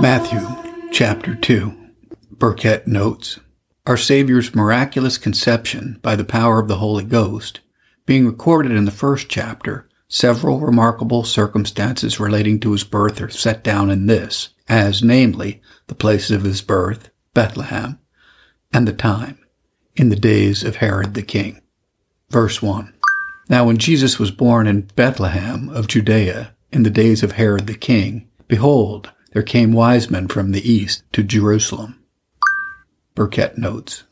Matthew chapter 2. Burkitt notes Our Savior's miraculous conception by the power of the Holy Ghost, being recorded in the first chapter, several remarkable circumstances relating to his birth are set down in this, as namely, the place of his birth, Bethlehem, and the time, in the days of Herod the king. Verse 1. Now when Jesus was born in Bethlehem of Judea, in the days of Herod the king, behold, there came wise men from the east to Jerusalem. Burkitt notes.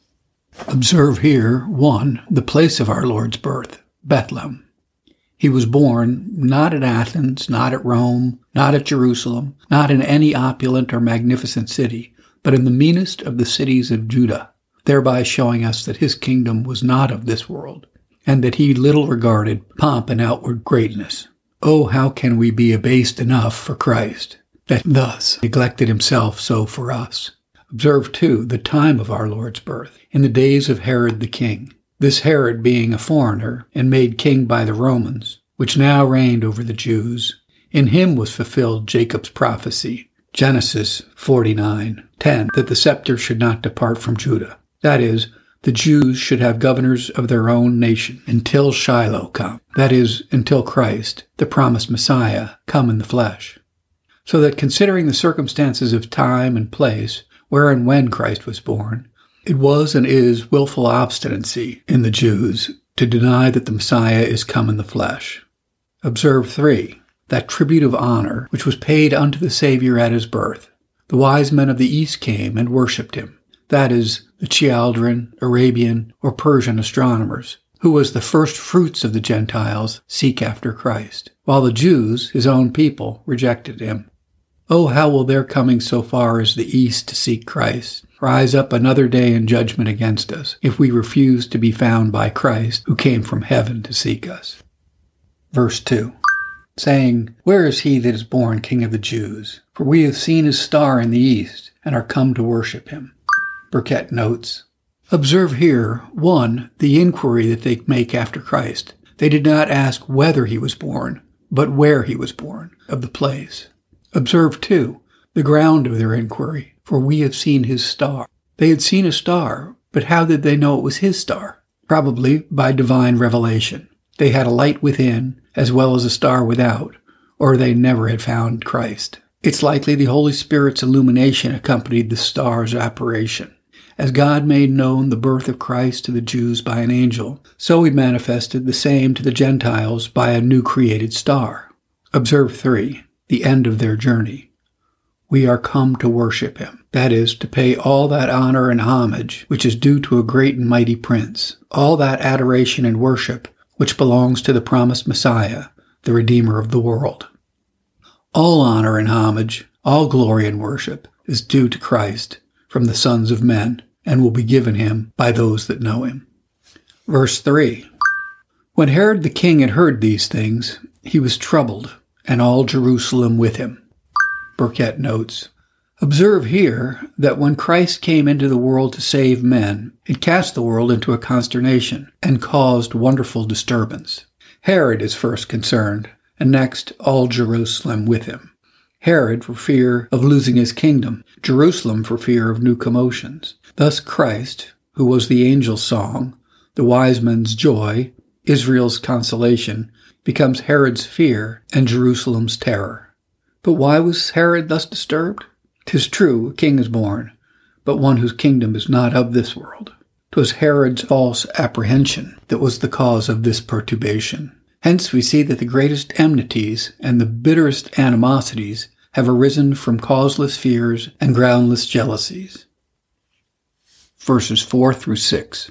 Observe here, 1. The place of our Lord's birth, Bethlehem. He was born not at Athens, not at Rome, not at Jerusalem, not in any opulent or magnificent city, but in the meanest of the cities of Judah, thereby showing us that his kingdom was not of this world, and that he little regarded pomp and outward greatness. Oh, how can we be abased enough for Christ? That thus neglected himself so for us. Observe, too, the time of our Lord's birth, in the days of Herod the king. This Herod being a foreigner and made king by the Romans, which now reigned over the Jews, in him was fulfilled Jacob's prophecy, Genesis 49:10, that the scepter should not depart from Judah. That is, the Jews should have governors of their own nation until Shiloh come. That is, until Christ, the promised Messiah, come in the flesh so that considering the circumstances of time and place, where and when Christ was born, it was and is wilful obstinacy in the Jews to deny that the Messiah is come in the flesh. Observe 3. That tribute of honor which was paid unto the Savior at his birth. The wise men of the East came and worshipped him. That is, the Chaldean, Arabian, or Persian astronomers, who was the first fruits of the Gentiles, seek after Christ, while the Jews, his own people, rejected him. Oh, how will their coming so far as the east to seek Christ rise up another day in judgment against us if we refuse to be found by Christ who came from heaven to seek us? Verse 2 saying, Where is he that is born King of the Jews? For we have seen his star in the east and are come to worship him. Burkitt notes, Observe here, one, the inquiry that they make after Christ. They did not ask whether he was born, but where he was born, of the place. Observe, too, the ground of their inquiry, for we have seen his star. They had seen a star, but how did they know it was his star? Probably by divine revelation. They had a light within as well as a star without, or they never had found Christ. It's likely the Holy Spirit's illumination accompanied the star's apparition. As God made known the birth of Christ to the Jews by an angel, so he manifested the same to the Gentiles by a new created star. Observe 3 the end of their journey. We are come to worship him. That is, to pay all that honor and homage which is due to a great and mighty prince, all that adoration and worship which belongs to the promised Messiah, the Redeemer of the world. All honor and homage, all glory and worship is due to Christ from the sons of men and will be given him by those that know him. Verse 3 When Herod the king had heard these things, he was troubled and all Jerusalem with him. Burkitt notes, Observe here that when Christ came into the world to save men, it cast the world into a consternation and caused wonderful disturbance. Herod is first concerned, and next all Jerusalem with him. Herod for fear of losing his kingdom, Jerusalem for fear of new commotions. Thus Christ, who was the angel's song, the wise men's joy, Israel's consolation, becomes Herod's fear and Jerusalem's terror. But why was Herod thus disturbed? Tis true, a king is born, but one whose kingdom is not of this world. 'Twas Herod's false apprehension that was the cause of this perturbation. Hence we see that the greatest enmities and the bitterest animosities have arisen from causeless fears and groundless jealousies. Verses 4 through 6.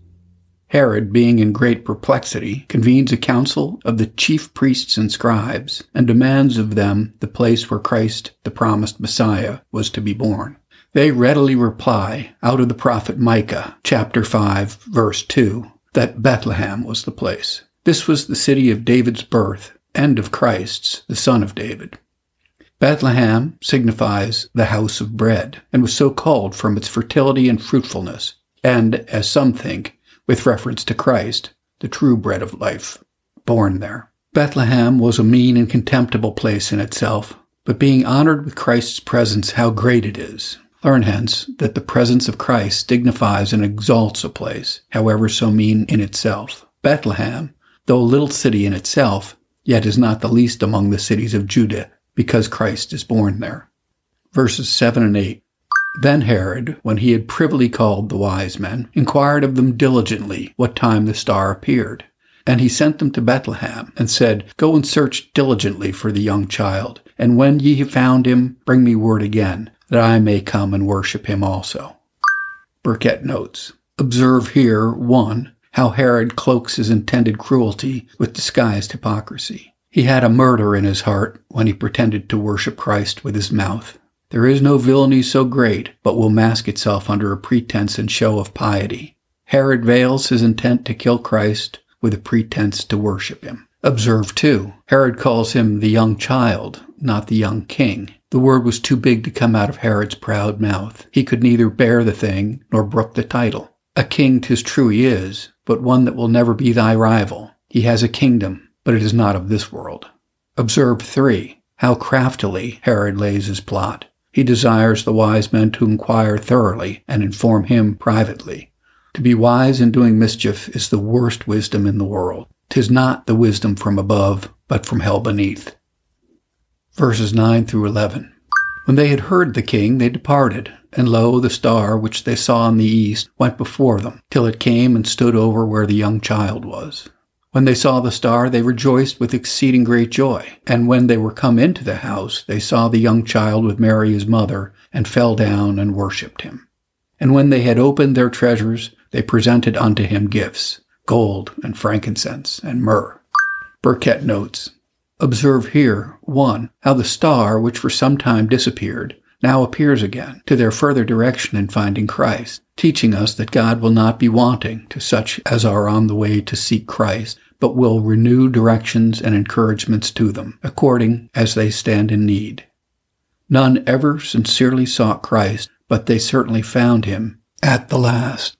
Herod, being in great perplexity, convenes a council of the chief priests and scribes, and demands of them the place where Christ, the promised Messiah, was to be born. They readily reply out of the prophet Micah, chapter 5, verse 2, that Bethlehem was the place. This was the city of David's birth and of Christ's, the son of David. Bethlehem signifies the house of bread, and was so called from its fertility and fruitfulness, and, as some think, with reference to Christ, the true bread of life, born there. Bethlehem was a mean and contemptible place in itself, but being honored with Christ's presence, how great it is. Learn hence that the presence of Christ dignifies and exalts a place, however so mean in itself. Bethlehem, though a little city in itself, yet is not the least among the cities of Judah, because Christ is born there. Verses 7 and 8. Then Herod, when he had privily called the wise men, inquired of them diligently what time the star appeared. And he sent them to Bethlehem, and said, Go and search diligently for the young child, and when ye have found him, bring me word again, that I may come and worship him also. Burkitt notes, Observe here, 1. How Herod cloaks his intended cruelty with disguised hypocrisy. He had a murder in his heart when he pretended to worship Christ with his mouth. There is no villainy so great, but will mask itself under a pretense and show of piety. Herod veils his intent to kill Christ with a pretense to worship him. Observe, too, Herod calls him the young child, not the young king. The word was too big to come out of Herod's proud mouth. He could neither bear the thing nor brook the title. A king, 'tis true he is, but one that will never be thy rival. He has a kingdom, but it is not of this world. Observe, three, how craftily Herod lays his plot. He desires the wise men to inquire thoroughly and inform him privately. To be wise in doing mischief is the worst wisdom in the world. Tis not the wisdom from above, but from hell beneath. Verses 9 through 11. When they had heard the king, they departed, and lo, the star which they saw in the east went before them, till it came and stood over where the young child was. When they saw the star, they rejoiced with exceeding great joy. And when they were come into the house, they saw the young child with Mary his mother, and fell down and worshipped him. And when they had opened their treasures, they presented unto him gifts, gold and frankincense and myrrh. Burkitt notes, Observe here, 1. How the star, which for some time disappeared, now appears again, to their further direction in finding Christ, teaching us that God will not be wanting to such as are on the way to seek Christ, but will renew directions and encouragements to them, according as they stand in need. None ever sincerely sought Christ, but they certainly found him at the last.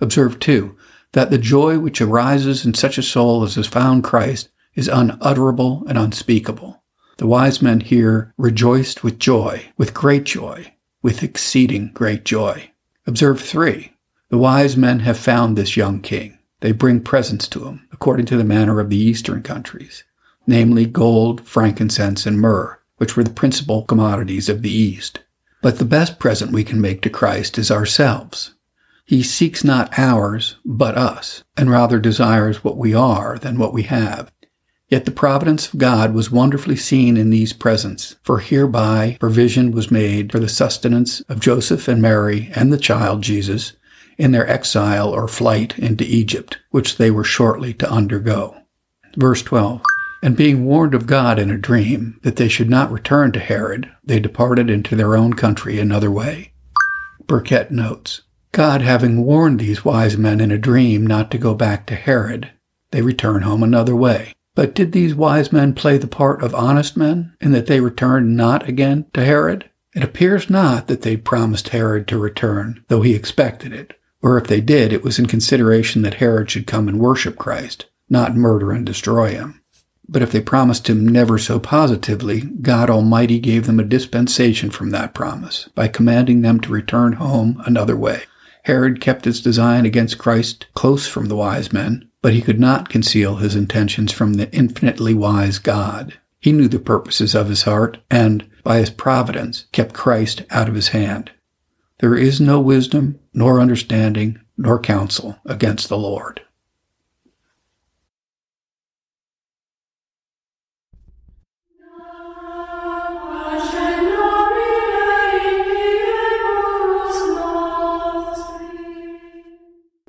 Observe, too, that the joy which arises in such a soul as has found Christ is unutterable and unspeakable. The wise men here rejoiced with joy, with great joy, with exceeding great joy. Observe three. The wise men have found this young king. They bring presents to him, according to the manner of the eastern countries, namely gold, frankincense, and myrrh, which were the principal commodities of the east. But the best present we can make to Christ is ourselves. He seeks not ours, but us, and rather desires what we are than what we have. Yet the providence of God was wonderfully seen in these presents, for hereby provision was made for the sustenance of Joseph and Mary and the child Jesus in their exile or flight into Egypt, which they were shortly to undergo. Verse 12. And being warned of God in a dream that they should not return to Herod, they departed into their own country another way. Burkitt notes, God having warned these wise men in a dream not to go back to Herod, they return home another way. But did these wise men play the part of honest men in that they returned not again to Herod? It appears not that they promised Herod to return, though he expected it. Or if they did, it was in consideration that Herod should come and worship Christ, not murder and destroy him. But if they promised him never so positively, God Almighty gave them a dispensation from that promise by commanding them to return home another way. Herod kept his design against Christ close from the wise men, but he could not conceal his intentions from the infinitely wise God. He knew the purposes of his heart and, by his providence, kept Christ out of his hand. There is no wisdom, nor understanding, nor counsel against the Lord.